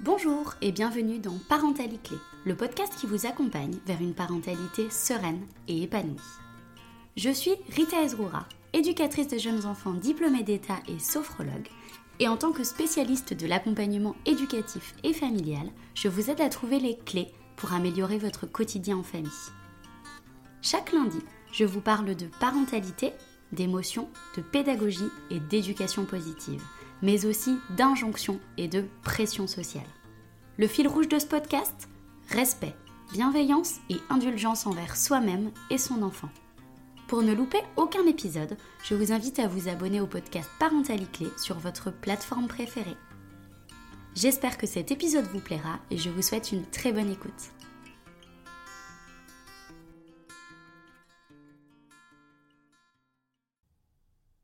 Bonjour et bienvenue dans Parentalité, le podcast qui vous accompagne vers une parentalité sereine et épanouie. Je suis Rita Ezroura, éducatrice de jeunes enfants diplômée d'État et sophrologue, et en tant que spécialiste de l'accompagnement éducatif et familial, je vous aide à trouver les clés pour améliorer votre quotidien en famille. Chaque lundi, je vous parle de parentalité, d'émotion, de pédagogie et d'éducation positive mais aussi d'injonction et de pression sociale. Le fil rouge de ce podcast Respect, bienveillance et indulgence envers soi-même et son enfant. Pour ne louper aucun épisode, je vous invite à vous abonner au podcast Parentalité sur votre plateforme préférée. J'espère que cet épisode vous plaira et je vous souhaite une très bonne écoute.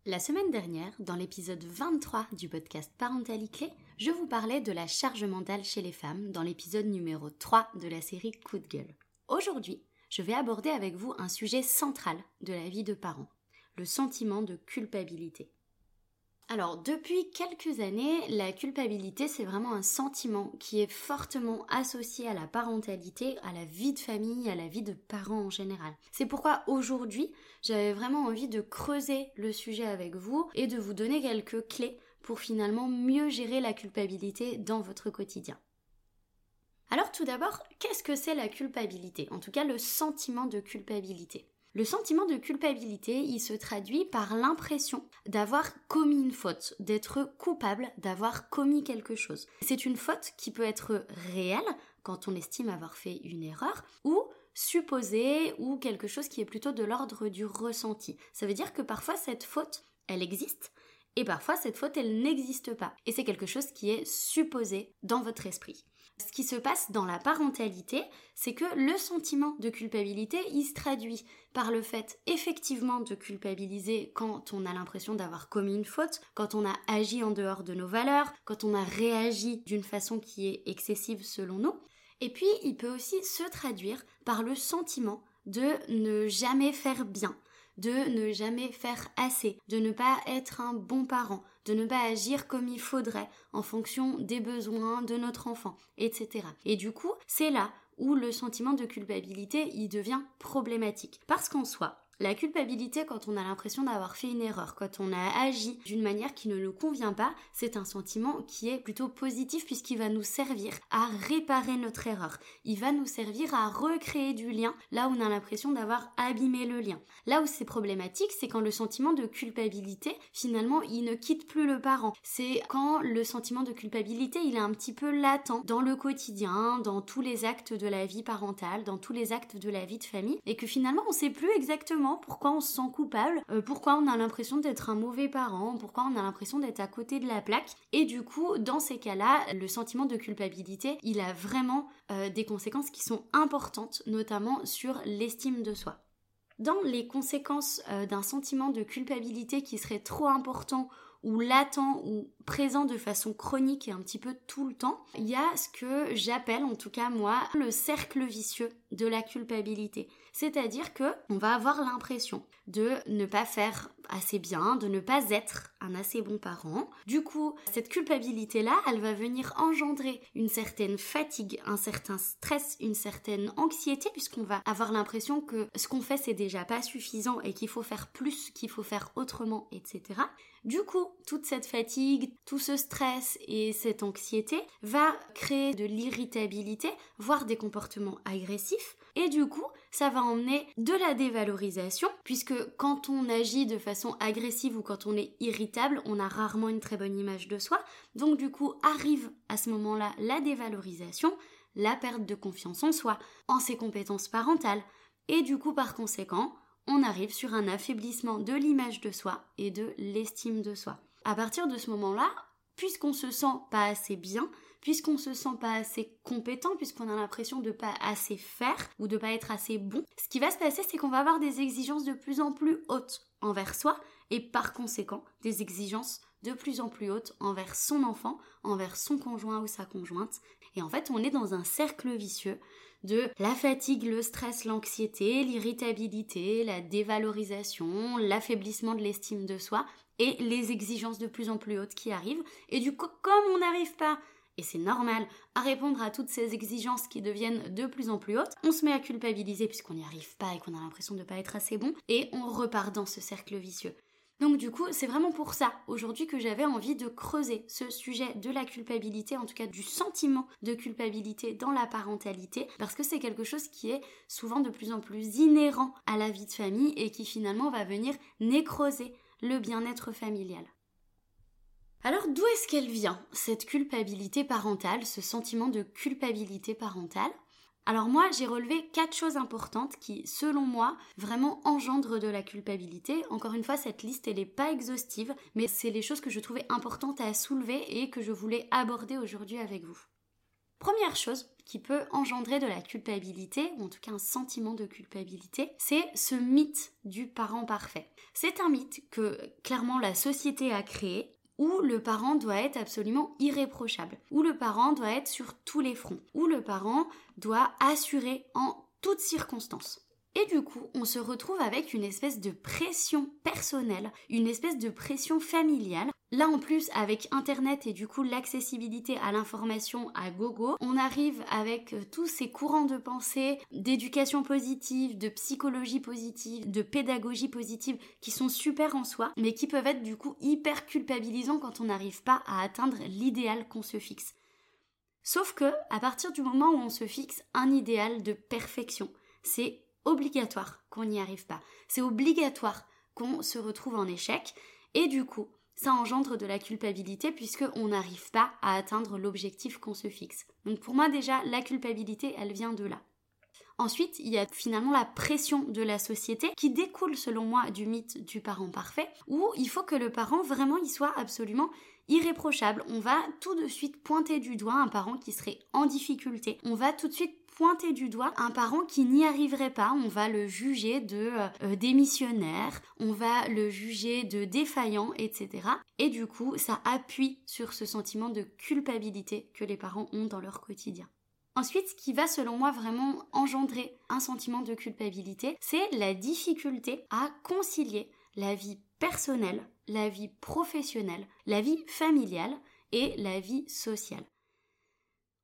La semaine dernière, dans l'épisode 23 du podcast Parentalité, je vous parlais de la charge mentale chez les femmes dans l'épisode numéro 3 de la série Coup de gueule. Aujourd'hui, je vais aborder avec vous un sujet central de la vie de parents, le sentiment de culpabilité. Alors, depuis quelques années, la culpabilité, c'est vraiment un sentiment qui est fortement associé à la parentalité, à la vie de famille, à la vie de parents en général. C'est pourquoi aujourd'hui, j'avais vraiment envie de creuser le sujet avec vous et de vous donner quelques clés pour finalement mieux gérer la culpabilité dans votre quotidien. Alors tout d'abord, qu'est-ce que c'est la culpabilité? En tout cas, le sentiment de culpabilité. Le sentiment de culpabilité, il se traduit par l'impression d'avoir commis une faute, d'être coupable d'avoir commis quelque chose. C'est une faute qui peut être réelle quand on estime avoir fait une erreur ou supposée ou quelque chose qui est plutôt de l'ordre du ressenti. Ça veut dire que parfois cette faute, elle existe et parfois cette faute, elle n'existe pas. Et c'est quelque chose qui est supposé dans votre esprit. Ce qui se passe dans la parentalité, c'est que le sentiment de culpabilité, il se traduit par le fait effectivement de culpabiliser quand on a l'impression d'avoir commis une faute, quand on a agi en dehors de nos valeurs, quand on a réagi d'une façon qui est excessive selon nous. Et puis, il peut aussi se traduire par le sentiment de ne jamais faire bien, de ne jamais faire assez, de ne pas être un bon parent, de ne pas agir comme il faudrait en fonction des besoins de notre enfant, etc. Et du coup, c'est là où le sentiment de culpabilité il devient problématique. Parce qu'en soi, la culpabilité, quand on a l'impression d'avoir fait une erreur, quand on a agi d'une manière qui ne nous convient pas, c'est un sentiment qui est plutôt positif puisqu'il va nous servir à réparer notre erreur. Il va nous servir à recréer du lien là où on a l'impression d'avoir abîmé le lien. Là où c'est problématique, c'est quand le sentiment de culpabilité, finalement, il ne quitte plus le parent. C'est quand le sentiment de culpabilité, il est un petit peu latent dans le quotidien, dans tous les actes de la vie parentale, dans tous les actes de la vie de famille, et que finalement, on sait plus exactement pourquoi on se sent coupable, euh, pourquoi on a l'impression d'être un mauvais parent, pourquoi on a l'impression d'être à côté de la plaque. Et du coup, dans ces cas-là, le sentiment de culpabilité, il a vraiment euh, des conséquences qui sont importantes, notamment sur l'estime de soi. Dans les conséquences euh, d'un sentiment de culpabilité qui serait trop important ou latent ou présent de façon chronique et un petit peu tout le temps, il y a ce que j'appelle en tout cas moi le cercle vicieux de la culpabilité. C'est-à-dire que on va avoir l'impression de ne pas faire assez bien, de ne pas être un assez bon parent. Du coup, cette culpabilité-là, elle va venir engendrer une certaine fatigue, un certain stress, une certaine anxiété, puisqu'on va avoir l'impression que ce qu'on fait, c'est déjà pas suffisant et qu'il faut faire plus, qu'il faut faire autrement, etc. Du coup, toute cette fatigue, tout ce stress et cette anxiété va créer de l'irritabilité, voire des comportements agressifs. Et du coup, ça va emmener de la dévalorisation, puisque quand on agit de façon agressive ou quand on est irritable, on a rarement une très bonne image de soi. Donc du coup, arrive à ce moment-là la dévalorisation, la perte de confiance en soi, en ses compétences parentales. Et du coup, par conséquent, on arrive sur un affaiblissement de l'image de soi et de l'estime de soi. À partir de ce moment-là, puisqu'on se sent pas assez bien, puisqu'on se sent pas assez compétent, puisqu'on a l'impression de pas assez faire ou de pas être assez bon, ce qui va se passer, c'est qu'on va avoir des exigences de plus en plus hautes envers soi et par conséquent des exigences de plus en plus hautes envers son enfant, envers son conjoint ou sa conjointe. Et en fait, on est dans un cercle vicieux de la fatigue, le stress, l'anxiété, l'irritabilité, la dévalorisation, l'affaiblissement de l'estime de soi et les exigences de plus en plus hautes qui arrivent. Et du coup, comme on n'arrive pas et c'est normal, à répondre à toutes ces exigences qui deviennent de plus en plus hautes, on se met à culpabiliser puisqu'on n'y arrive pas et qu'on a l'impression de ne pas être assez bon, et on repart dans ce cercle vicieux. Donc du coup, c'est vraiment pour ça aujourd'hui que j'avais envie de creuser ce sujet de la culpabilité, en tout cas du sentiment de culpabilité dans la parentalité, parce que c'est quelque chose qui est souvent de plus en plus inhérent à la vie de famille et qui finalement va venir nécroser le bien-être familial. Alors d'où est-ce qu'elle vient, cette culpabilité parentale, ce sentiment de culpabilité parentale? Alors moi, j'ai relevé quatre choses importantes qui, selon moi, vraiment engendrent de la culpabilité. Encore une fois, cette liste, elle n'est pas exhaustive, mais c'est les choses que je trouvais importantes à soulever et que je voulais aborder aujourd'hui avec vous. Première chose qui peut engendrer de la culpabilité, ou en tout cas un sentiment de culpabilité, c'est ce mythe du parent parfait. C'est un mythe que clairement la société a créé, où le parent doit être absolument irréprochable, où le parent doit être sur tous les fronts, où le parent doit assurer en toutes circonstances. Et du coup, on se retrouve avec une espèce de pression personnelle, une espèce de pression familiale Là en plus avec internet et du coup l'accessibilité à l'information à gogo, on arrive avec euh, tous ces courants de pensée, d'éducation positive, de psychologie positive, de pédagogie positive qui sont super en soi, mais qui peuvent être du coup hyper culpabilisants quand on n'arrive pas à atteindre l'idéal qu'on se fixe. Sauf que à partir du moment où on se fixe un idéal de perfection, c'est obligatoire qu'on n'y arrive pas. C'est obligatoire qu'on se retrouve en échec et du coup, ça engendre de la culpabilité puisqu'on n'arrive pas à atteindre l'objectif qu'on se fixe. Donc pour moi déjà, la culpabilité, elle vient de là. Ensuite, il y a finalement la pression de la société qui découle selon moi du mythe du parent parfait où il faut que le parent vraiment il soit absolument irréprochable. On va tout de suite pointer du doigt un parent qui serait en difficulté. On va tout de suite pointer du doigt un parent qui n'y arriverait pas. On va le juger de euh, euh, démissionnaire, on va le juger de défaillant, etc. Et du coup, ça appuie sur ce sentiment de culpabilité que les parents ont dans leur quotidien. Ensuite, ce qui va selon moi vraiment engendrer un sentiment de culpabilité, c'est la difficulté à concilier la vie personnelle, la vie professionnelle, la vie familiale et la vie sociale.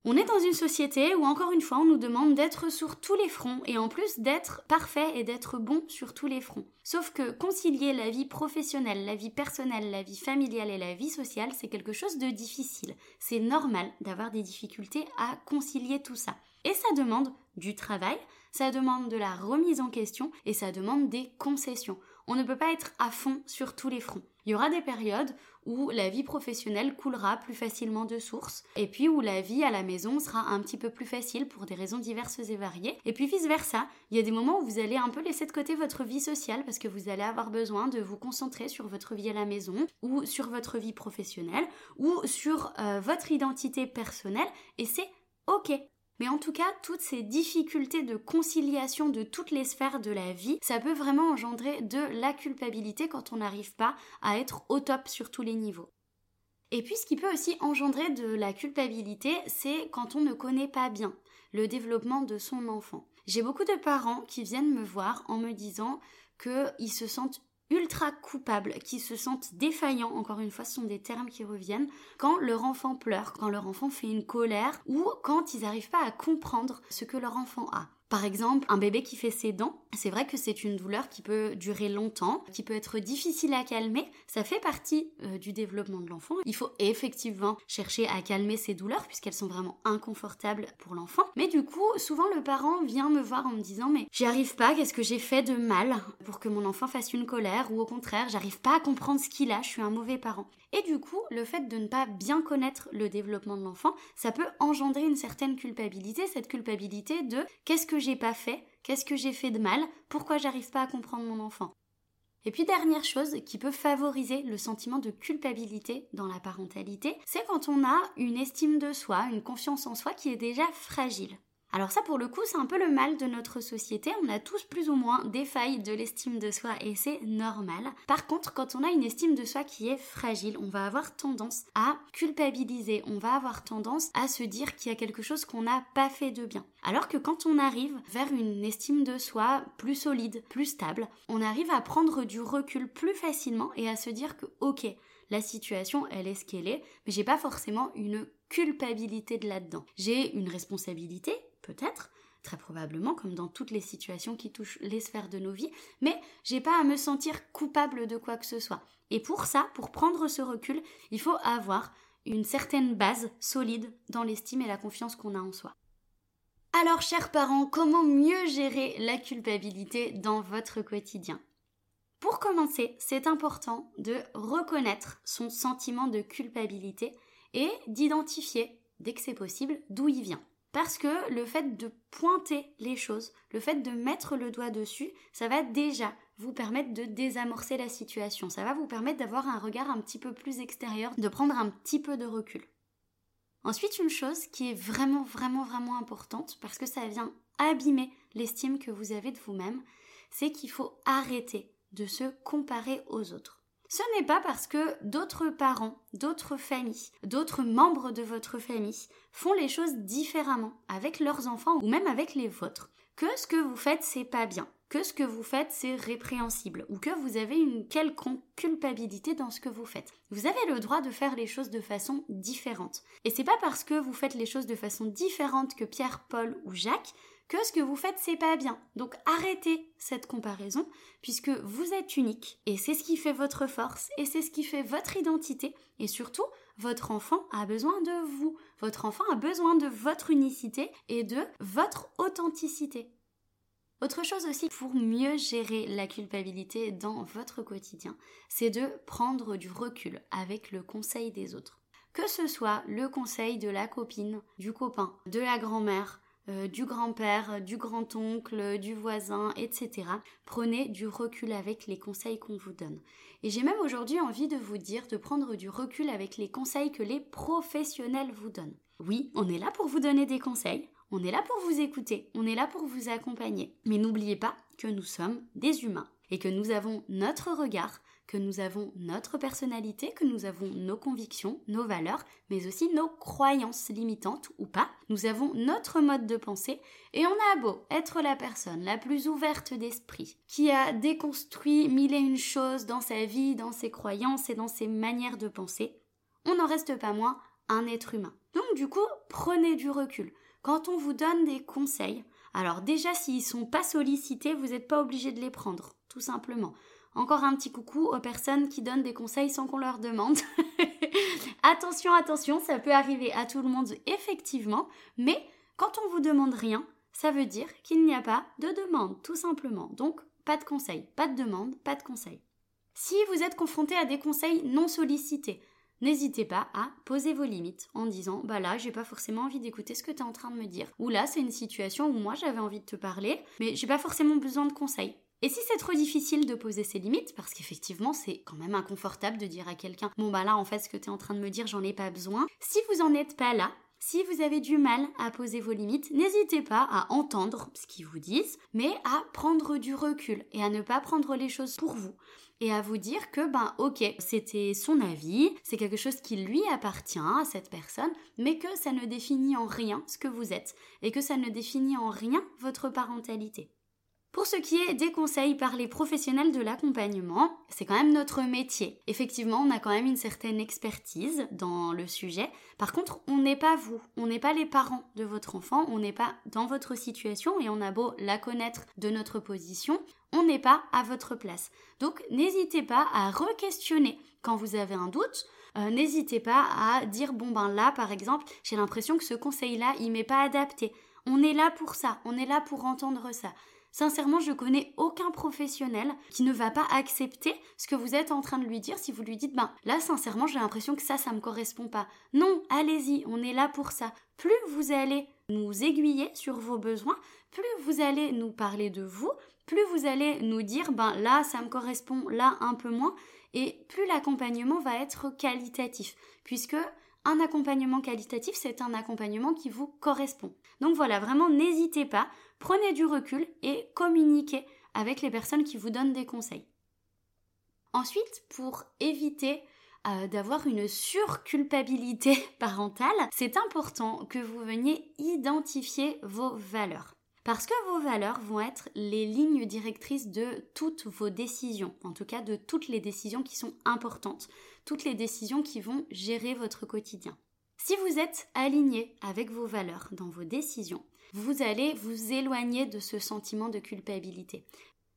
On est dans une société où encore une fois on nous demande d'être sur tous les fronts et en plus d'être parfait et d'être bon sur tous les fronts. Sauf que concilier la vie professionnelle, la vie personnelle, la vie familiale et la vie sociale, c'est quelque chose de difficile. C'est normal d'avoir des difficultés à concilier tout ça. Et ça demande du travail, ça demande de la remise en question et ça demande des concessions. On ne peut pas être à fond sur tous les fronts. Il y aura des périodes où la vie professionnelle coulera plus facilement de source, et puis où la vie à la maison sera un petit peu plus facile pour des raisons diverses et variées, et puis vice-versa. Il y a des moments où vous allez un peu laisser de côté votre vie sociale parce que vous allez avoir besoin de vous concentrer sur votre vie à la maison, ou sur votre vie professionnelle, ou sur euh, votre identité personnelle, et c'est ok. Mais en tout cas, toutes ces difficultés de conciliation de toutes les sphères de la vie, ça peut vraiment engendrer de la culpabilité quand on n'arrive pas à être au top sur tous les niveaux. Et puis ce qui peut aussi engendrer de la culpabilité, c'est quand on ne connaît pas bien le développement de son enfant. J'ai beaucoup de parents qui viennent me voir en me disant qu'ils se sentent ultra coupables, qui se sentent défaillants, encore une fois ce sont des termes qui reviennent, quand leur enfant pleure, quand leur enfant fait une colère ou quand ils n'arrivent pas à comprendre ce que leur enfant a. Par exemple, un bébé qui fait ses dents, c'est vrai que c'est une douleur qui peut durer longtemps, qui peut être difficile à calmer. Ça fait partie euh, du développement de l'enfant. Il faut effectivement chercher à calmer ces douleurs puisqu'elles sont vraiment inconfortables pour l'enfant. Mais du coup, souvent le parent vient me voir en me disant mais j'y arrive pas, qu'est-ce que j'ai fait de mal pour que mon enfant fasse une colère ou au contraire, j'arrive pas à comprendre ce qu'il a, je suis un mauvais parent. Et du coup, le fait de ne pas bien connaître le développement de l'enfant, ça peut engendrer une certaine culpabilité, cette culpabilité de qu'est-ce que j'ai pas fait, qu'est-ce que j'ai fait de mal, pourquoi j'arrive pas à comprendre mon enfant? Et puis dernière chose qui peut favoriser le sentiment de culpabilité dans la parentalité, c'est quand on a une estime de soi, une confiance en soi qui est déjà fragile. Alors ça pour le coup c'est un peu le mal de notre société, on a tous plus ou moins des failles de l'estime de soi et c'est normal. Par contre quand on a une estime de soi qui est fragile, on va avoir tendance à culpabiliser, on va avoir tendance à se dire qu'il y a quelque chose qu'on n'a pas fait de bien. Alors que quand on arrive vers une estime de soi plus solide, plus stable, on arrive à prendre du recul plus facilement et à se dire que ok, la situation, elle est ce qu'elle est, mais j'ai pas forcément une culpabilité de là-dedans. J'ai une responsabilité, peut-être, très probablement, comme dans toutes les situations qui touchent les sphères de nos vies, mais j'ai pas à me sentir coupable de quoi que ce soit. Et pour ça, pour prendre ce recul, il faut avoir une certaine base solide dans l'estime et la confiance qu'on a en soi. Alors, chers parents, comment mieux gérer la culpabilité dans votre quotidien? Pour commencer, c'est important de reconnaître son sentiment de culpabilité et d'identifier, dès que c'est possible, d'où il vient. Parce que le fait de pointer les choses, le fait de mettre le doigt dessus, ça va déjà vous permettre de désamorcer la situation. Ça va vous permettre d'avoir un regard un petit peu plus extérieur, de prendre un petit peu de recul. Ensuite, une chose qui est vraiment, vraiment, vraiment importante, parce que ça vient abîmer l'estime que vous avez de vous-même, c'est qu'il faut arrêter de se comparer aux autres. Ce n'est pas parce que d'autres parents, d'autres familles, d'autres membres de votre famille font les choses différemment avec leurs enfants ou même avec les vôtres que ce que vous faites c'est pas bien, que ce que vous faites c'est répréhensible ou que vous avez une quelconque culpabilité dans ce que vous faites. Vous avez le droit de faire les choses de façon différente. Et c'est pas parce que vous faites les choses de façon différente que Pierre, Paul ou Jacques que ce que vous faites c'est pas bien. Donc arrêtez cette comparaison puisque vous êtes unique et c'est ce qui fait votre force et c'est ce qui fait votre identité et surtout votre enfant a besoin de vous. Votre enfant a besoin de votre unicité et de votre authenticité. Autre chose aussi pour mieux gérer la culpabilité dans votre quotidien, c'est de prendre du recul avec le conseil des autres. Que ce soit le conseil de la copine, du copain, de la grand-mère, euh, du grand-père, du grand-oncle, du voisin, etc. Prenez du recul avec les conseils qu'on vous donne. Et j'ai même aujourd'hui envie de vous dire de prendre du recul avec les conseils que les professionnels vous donnent. Oui, on est là pour vous donner des conseils, on est là pour vous écouter, on est là pour vous accompagner. Mais n'oubliez pas que nous sommes des humains et que nous avons notre regard, que nous avons notre personnalité, que nous avons nos convictions, nos valeurs, mais aussi nos croyances limitantes ou pas. Nous avons notre mode de pensée et on a beau être la personne la plus ouverte d'esprit, qui a déconstruit mille et une choses dans sa vie, dans ses croyances et dans ses manières de penser, on n'en reste pas moins un être humain. Donc du coup, prenez du recul. Quand on vous donne des conseils, alors déjà s'ils sont pas sollicités, vous n'êtes pas obligé de les prendre, tout simplement. Encore un petit coucou aux personnes qui donnent des conseils sans qu'on leur demande. attention, attention, ça peut arriver à tout le monde effectivement, mais quand on vous demande rien, ça veut dire qu'il n'y a pas de demande, tout simplement. Donc, pas de conseils, pas de demande, pas de conseils. Si vous êtes confronté à des conseils non sollicités, N'hésitez pas à poser vos limites en disant bah là j'ai pas forcément envie d'écouter ce que tu es en train de me dire ou là c'est une situation où moi j'avais envie de te parler mais j'ai pas forcément besoin de conseils. Et si c'est trop difficile de poser ses limites, parce qu'effectivement c'est quand même inconfortable de dire à quelqu'un bon bah là en fait ce que tu es en train de me dire j'en ai pas besoin, si vous en êtes pas là, si vous avez du mal à poser vos limites, n'hésitez pas à entendre ce qu'ils vous disent, mais à prendre du recul et à ne pas prendre les choses pour vous et à vous dire que ben ok c'était son avis, c'est quelque chose qui lui appartient à cette personne, mais que ça ne définit en rien ce que vous êtes et que ça ne définit en rien votre parentalité. Pour ce qui est des conseils par les professionnels de l'accompagnement, c'est quand même notre métier. Effectivement, on a quand même une certaine expertise dans le sujet. Par contre, on n'est pas vous, on n'est pas les parents de votre enfant, on n'est pas dans votre situation et on a beau la connaître de notre position, on n'est pas à votre place. Donc, n'hésitez pas à re-questionner quand vous avez un doute. Euh, n'hésitez pas à dire bon ben là par exemple j'ai l'impression que ce conseil là il m'est pas adapté on est là pour ça on est là pour entendre ça Sincèrement, je connais aucun professionnel qui ne va pas accepter ce que vous êtes en train de lui dire si vous lui dites ben là sincèrement, j'ai l'impression que ça ça me correspond pas. Non, allez-y, on est là pour ça. Plus vous allez nous aiguiller sur vos besoins, plus vous allez nous parler de vous, plus vous allez nous dire ben là ça me correspond, là un peu moins et plus l'accompagnement va être qualitatif puisque un accompagnement qualitatif, c'est un accompagnement qui vous correspond. Donc voilà, vraiment n'hésitez pas, prenez du recul et communiquez avec les personnes qui vous donnent des conseils. Ensuite, pour éviter euh, d'avoir une surculpabilité parentale, c'est important que vous veniez identifier vos valeurs. Parce que vos valeurs vont être les lignes directrices de toutes vos décisions, en tout cas de toutes les décisions qui sont importantes, toutes les décisions qui vont gérer votre quotidien. Si vous êtes aligné avec vos valeurs dans vos décisions, vous allez vous éloigner de ce sentiment de culpabilité.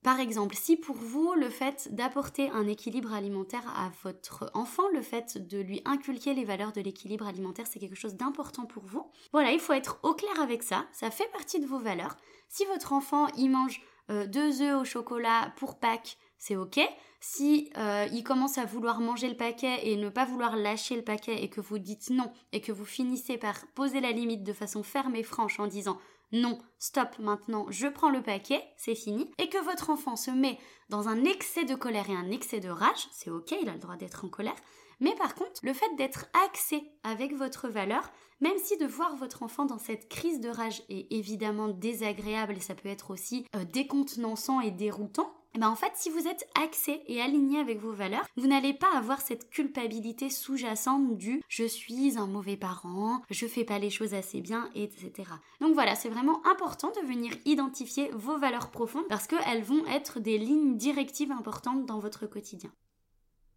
Par exemple, si pour vous le fait d'apporter un équilibre alimentaire à votre enfant, le fait de lui inculquer les valeurs de l'équilibre alimentaire, c'est quelque chose d'important pour vous. Voilà, il faut être au clair avec ça, ça fait partie de vos valeurs. Si votre enfant y mange euh, deux œufs au chocolat pour Pâques, c'est ok. Si euh, il commence à vouloir manger le paquet et ne pas vouloir lâcher le paquet et que vous dites non et que vous finissez par poser la limite de façon ferme et franche en disant non, stop maintenant, je prends le paquet, c'est fini, et que votre enfant se met dans un excès de colère et un excès de rage, c'est ok, il a le droit d'être en colère, mais par contre, le fait d'être axé avec votre valeur, même si de voir votre enfant dans cette crise de rage est évidemment désagréable et ça peut être aussi euh, décontenançant et déroutant, ben en fait, si vous êtes axé et aligné avec vos valeurs, vous n'allez pas avoir cette culpabilité sous-jacente du je suis un mauvais parent, je fais pas les choses assez bien, etc. Donc voilà, c'est vraiment important de venir identifier vos valeurs profondes parce qu'elles vont être des lignes directives importantes dans votre quotidien.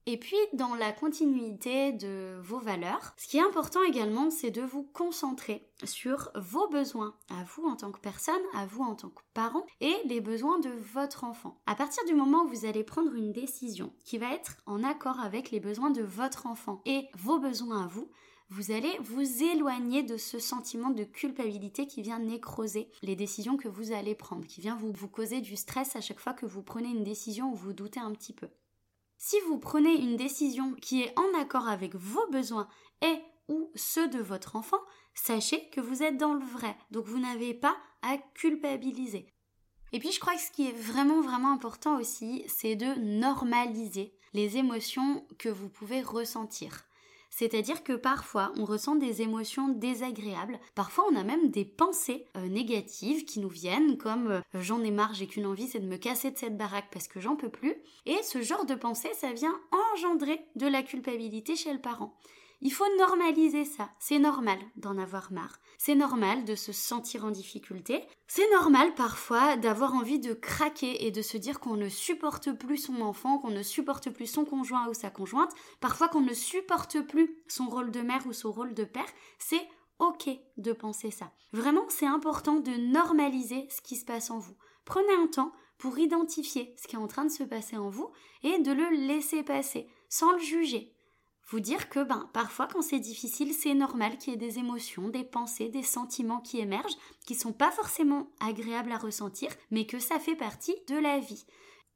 Et puis, dans la continuité de vos valeurs, ce qui est important également, c'est de vous concentrer sur vos besoins à vous en tant que personne, à vous en tant que parent, et les besoins de votre enfant. À partir du moment où vous allez prendre une décision qui va être en accord avec les besoins de votre enfant et vos besoins à vous, vous allez vous éloigner de ce sentiment de culpabilité qui vient nécroser les décisions que vous allez prendre, qui vient vous, causer du stress à chaque fois que vous prenez une décision ou vous doutez un petit peu. Si vous prenez une décision qui est en accord avec vos besoins et ou ceux de votre enfant, sachez que vous êtes dans le vrai, donc vous n'avez pas à culpabiliser. Et puis je crois que ce qui est vraiment vraiment important aussi, c'est de normaliser les émotions que vous pouvez ressentir. C'est-à-dire que parfois on ressent des émotions désagréables, parfois on a même des pensées euh, négatives qui nous viennent comme euh, j'en ai marre, j'ai qu'une envie, c'est de me casser de cette baraque parce que j'en peux plus. Et ce genre de pensée, ça vient engendrer de la culpabilité chez le parent. Il faut normaliser ça. C'est normal d'en avoir marre. C'est normal de se sentir en difficulté. C'est normal parfois d'avoir envie de craquer et de se dire qu'on ne supporte plus son enfant, qu'on ne supporte plus son conjoint ou sa conjointe, parfois qu'on ne supporte plus son rôle de mère ou son rôle de père. C'est ok de penser ça. Vraiment, c'est important de normaliser ce qui se passe en vous. Prenez un temps pour identifier ce qui est en train de se passer en vous et de le laisser passer sans le juger vous dire que ben parfois quand c'est difficile, c'est normal qu'il y ait des émotions, des pensées, des sentiments qui émergent qui sont pas forcément agréables à ressentir, mais que ça fait partie de la vie.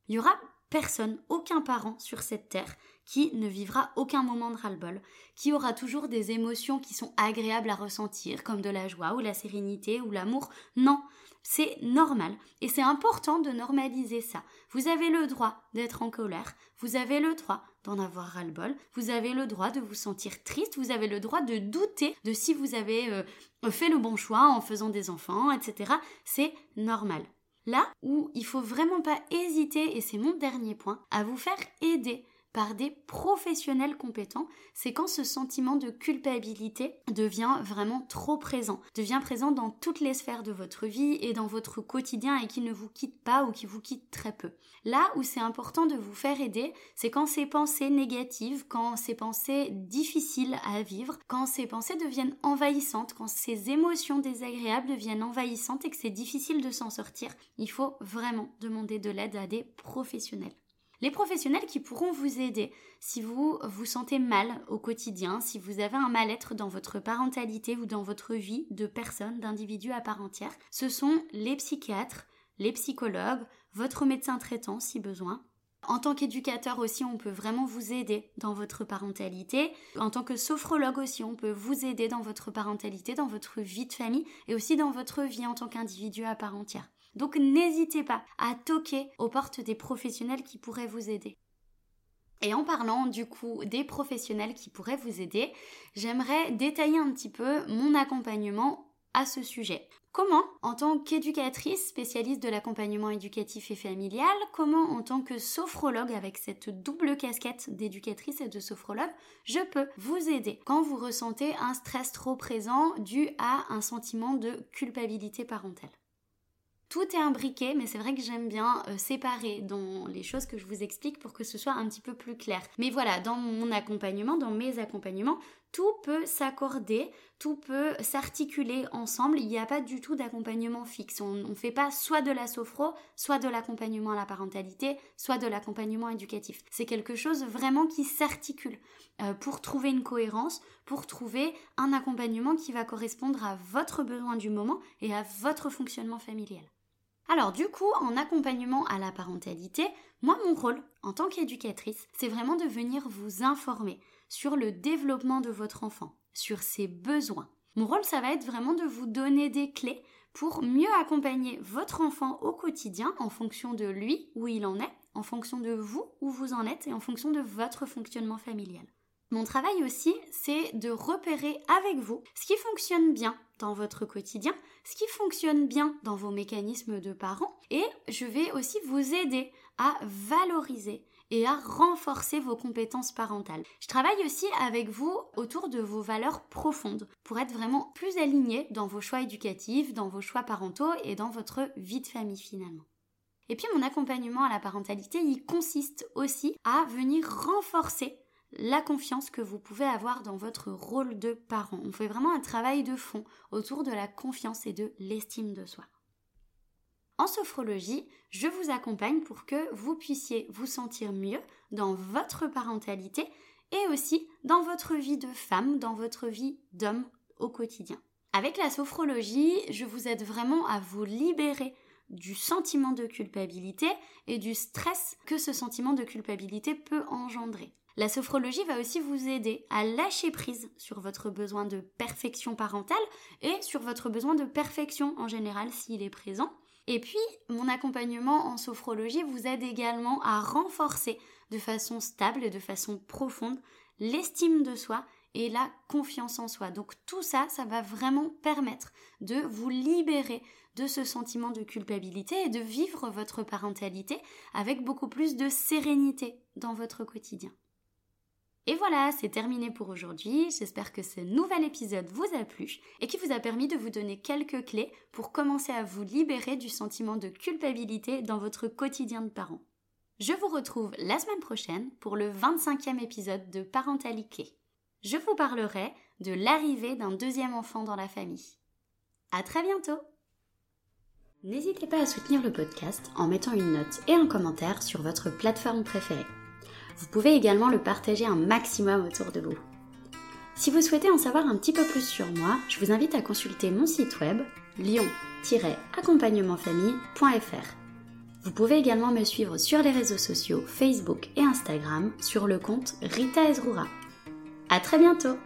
Il y aura personne, aucun parent sur cette terre qui ne vivra aucun moment de ras-le-bol, qui aura toujours des émotions qui sont agréables à ressentir, comme de la joie ou la sérénité ou l'amour. Non, c'est normal et c'est important de normaliser ça. Vous avez le droit d'être en colère, vous avez le droit d'en avoir ras-le-bol, vous avez le droit de vous sentir triste, vous avez le droit de douter de si vous avez euh, fait le bon choix en faisant des enfants, etc. C'est normal. Là où il faut vraiment pas hésiter, et c'est mon dernier point, à vous faire aider par des professionnels compétents, c'est quand ce sentiment de culpabilité devient vraiment trop présent, devient présent dans toutes les sphères de votre vie et dans votre quotidien et qui ne vous quitte pas ou qui vous quitte très peu. Là où c'est important de vous faire aider, c'est quand ces pensées négatives, quand ces pensées difficiles à vivre, quand ces pensées deviennent envahissantes, quand ces émotions désagréables deviennent envahissantes et que c'est difficile de s'en sortir, il faut vraiment demander de l'aide à des professionnels. Les professionnels qui pourront vous aider si vous vous sentez mal au quotidien, si vous avez un mal-être dans votre parentalité ou dans votre vie de personne, d'individu à part entière, ce sont les psychiatres, les psychologues, votre médecin traitant si besoin. En tant qu'éducateur aussi, on peut vraiment vous aider dans votre parentalité. En tant que sophrologue aussi, on peut vous aider dans votre parentalité, dans votre vie de famille et aussi dans votre vie en tant qu'individu à part entière. Donc n'hésitez pas à toquer aux portes des professionnels qui pourraient vous aider. Et en parlant du coup des professionnels qui pourraient vous aider, j'aimerais détailler un petit peu mon accompagnement à ce sujet. Comment, en tant qu'éducatrice spécialiste de l'accompagnement éducatif et familial, comment en tant que sophrologue avec cette double casquette d'éducatrice et de sophrologue, je peux vous aider quand vous ressentez un stress trop présent dû à un sentiment de culpabilité parentale? Tout est imbriqué, mais c'est vrai que j'aime bien euh, séparer dans les choses que je vous explique pour que ce soit un petit peu plus clair. Mais voilà, dans mon accompagnement, dans mes accompagnements, tout peut s'accorder, tout peut s'articuler ensemble. Il n'y a pas du tout d'accompagnement fixe. On ne fait pas soit de la sophro, soit de l'accompagnement à la parentalité, soit de l'accompagnement éducatif. C'est quelque chose vraiment qui s'articule euh, pour trouver une cohérence, pour trouver un accompagnement qui va correspondre à votre besoin du moment et à votre fonctionnement familial. Alors du coup, en accompagnement à la parentalité, moi mon rôle en tant qu'éducatrice, c'est vraiment de venir vous informer sur le développement de votre enfant, sur ses besoins. Mon rôle, ça va être vraiment de vous donner des clés pour mieux accompagner votre enfant au quotidien en fonction de lui, où il en est, en fonction de vous, où vous en êtes, et en fonction de votre fonctionnement familial. Mon travail aussi, c'est de repérer avec vous ce qui fonctionne bien dans votre quotidien, ce qui fonctionne bien dans vos mécanismes de parents, et je vais aussi vous aider à valoriser et à renforcer vos compétences parentales. Je travaille aussi avec vous autour de vos valeurs profondes pour être vraiment plus aligné dans vos choix éducatifs, dans vos choix parentaux et dans votre vie de famille finalement. Et puis mon accompagnement à la parentalité, il consiste aussi à venir renforcer la confiance que vous pouvez avoir dans votre rôle de parent. On fait vraiment un travail de fond autour de la confiance et de l'estime de soi. En sophrologie, je vous accompagne pour que vous puissiez vous sentir mieux dans votre parentalité et aussi dans votre vie de femme, dans votre vie d'homme au quotidien. Avec la sophrologie, je vous aide vraiment à vous libérer du sentiment de culpabilité et du stress que ce sentiment de culpabilité peut engendrer. La sophrologie va aussi vous aider à lâcher prise sur votre besoin de perfection parentale et sur votre besoin de perfection en général s'il est présent. Et puis, mon accompagnement en sophrologie vous aide également à renforcer de façon stable et de façon profonde l'estime de soi et la confiance en soi. Donc tout ça, ça va vraiment permettre de vous libérer de ce sentiment de culpabilité et de vivre votre parentalité avec beaucoup plus de sérénité dans votre quotidien. Et voilà, c'est terminé pour aujourd'hui. J'espère que ce nouvel épisode vous a plu et qui vous a permis de vous donner quelques clés pour commencer à vous libérer du sentiment de culpabilité dans votre quotidien de parent. Je vous retrouve la semaine prochaine pour le 25e épisode de Parentalité. Je vous parlerai de l'arrivée d'un deuxième enfant dans la famille. À très bientôt! N'hésitez pas à soutenir le podcast en mettant une note et un commentaire sur votre plateforme préférée. Vous pouvez également le partager un maximum autour de vous. Si vous souhaitez en savoir un petit peu plus sur moi, je vous invite à consulter mon site web lion-accompagnementfamille.fr. Vous pouvez également me suivre sur les réseaux sociaux Facebook et Instagram sur le compte Rita Ezrura. À très bientôt!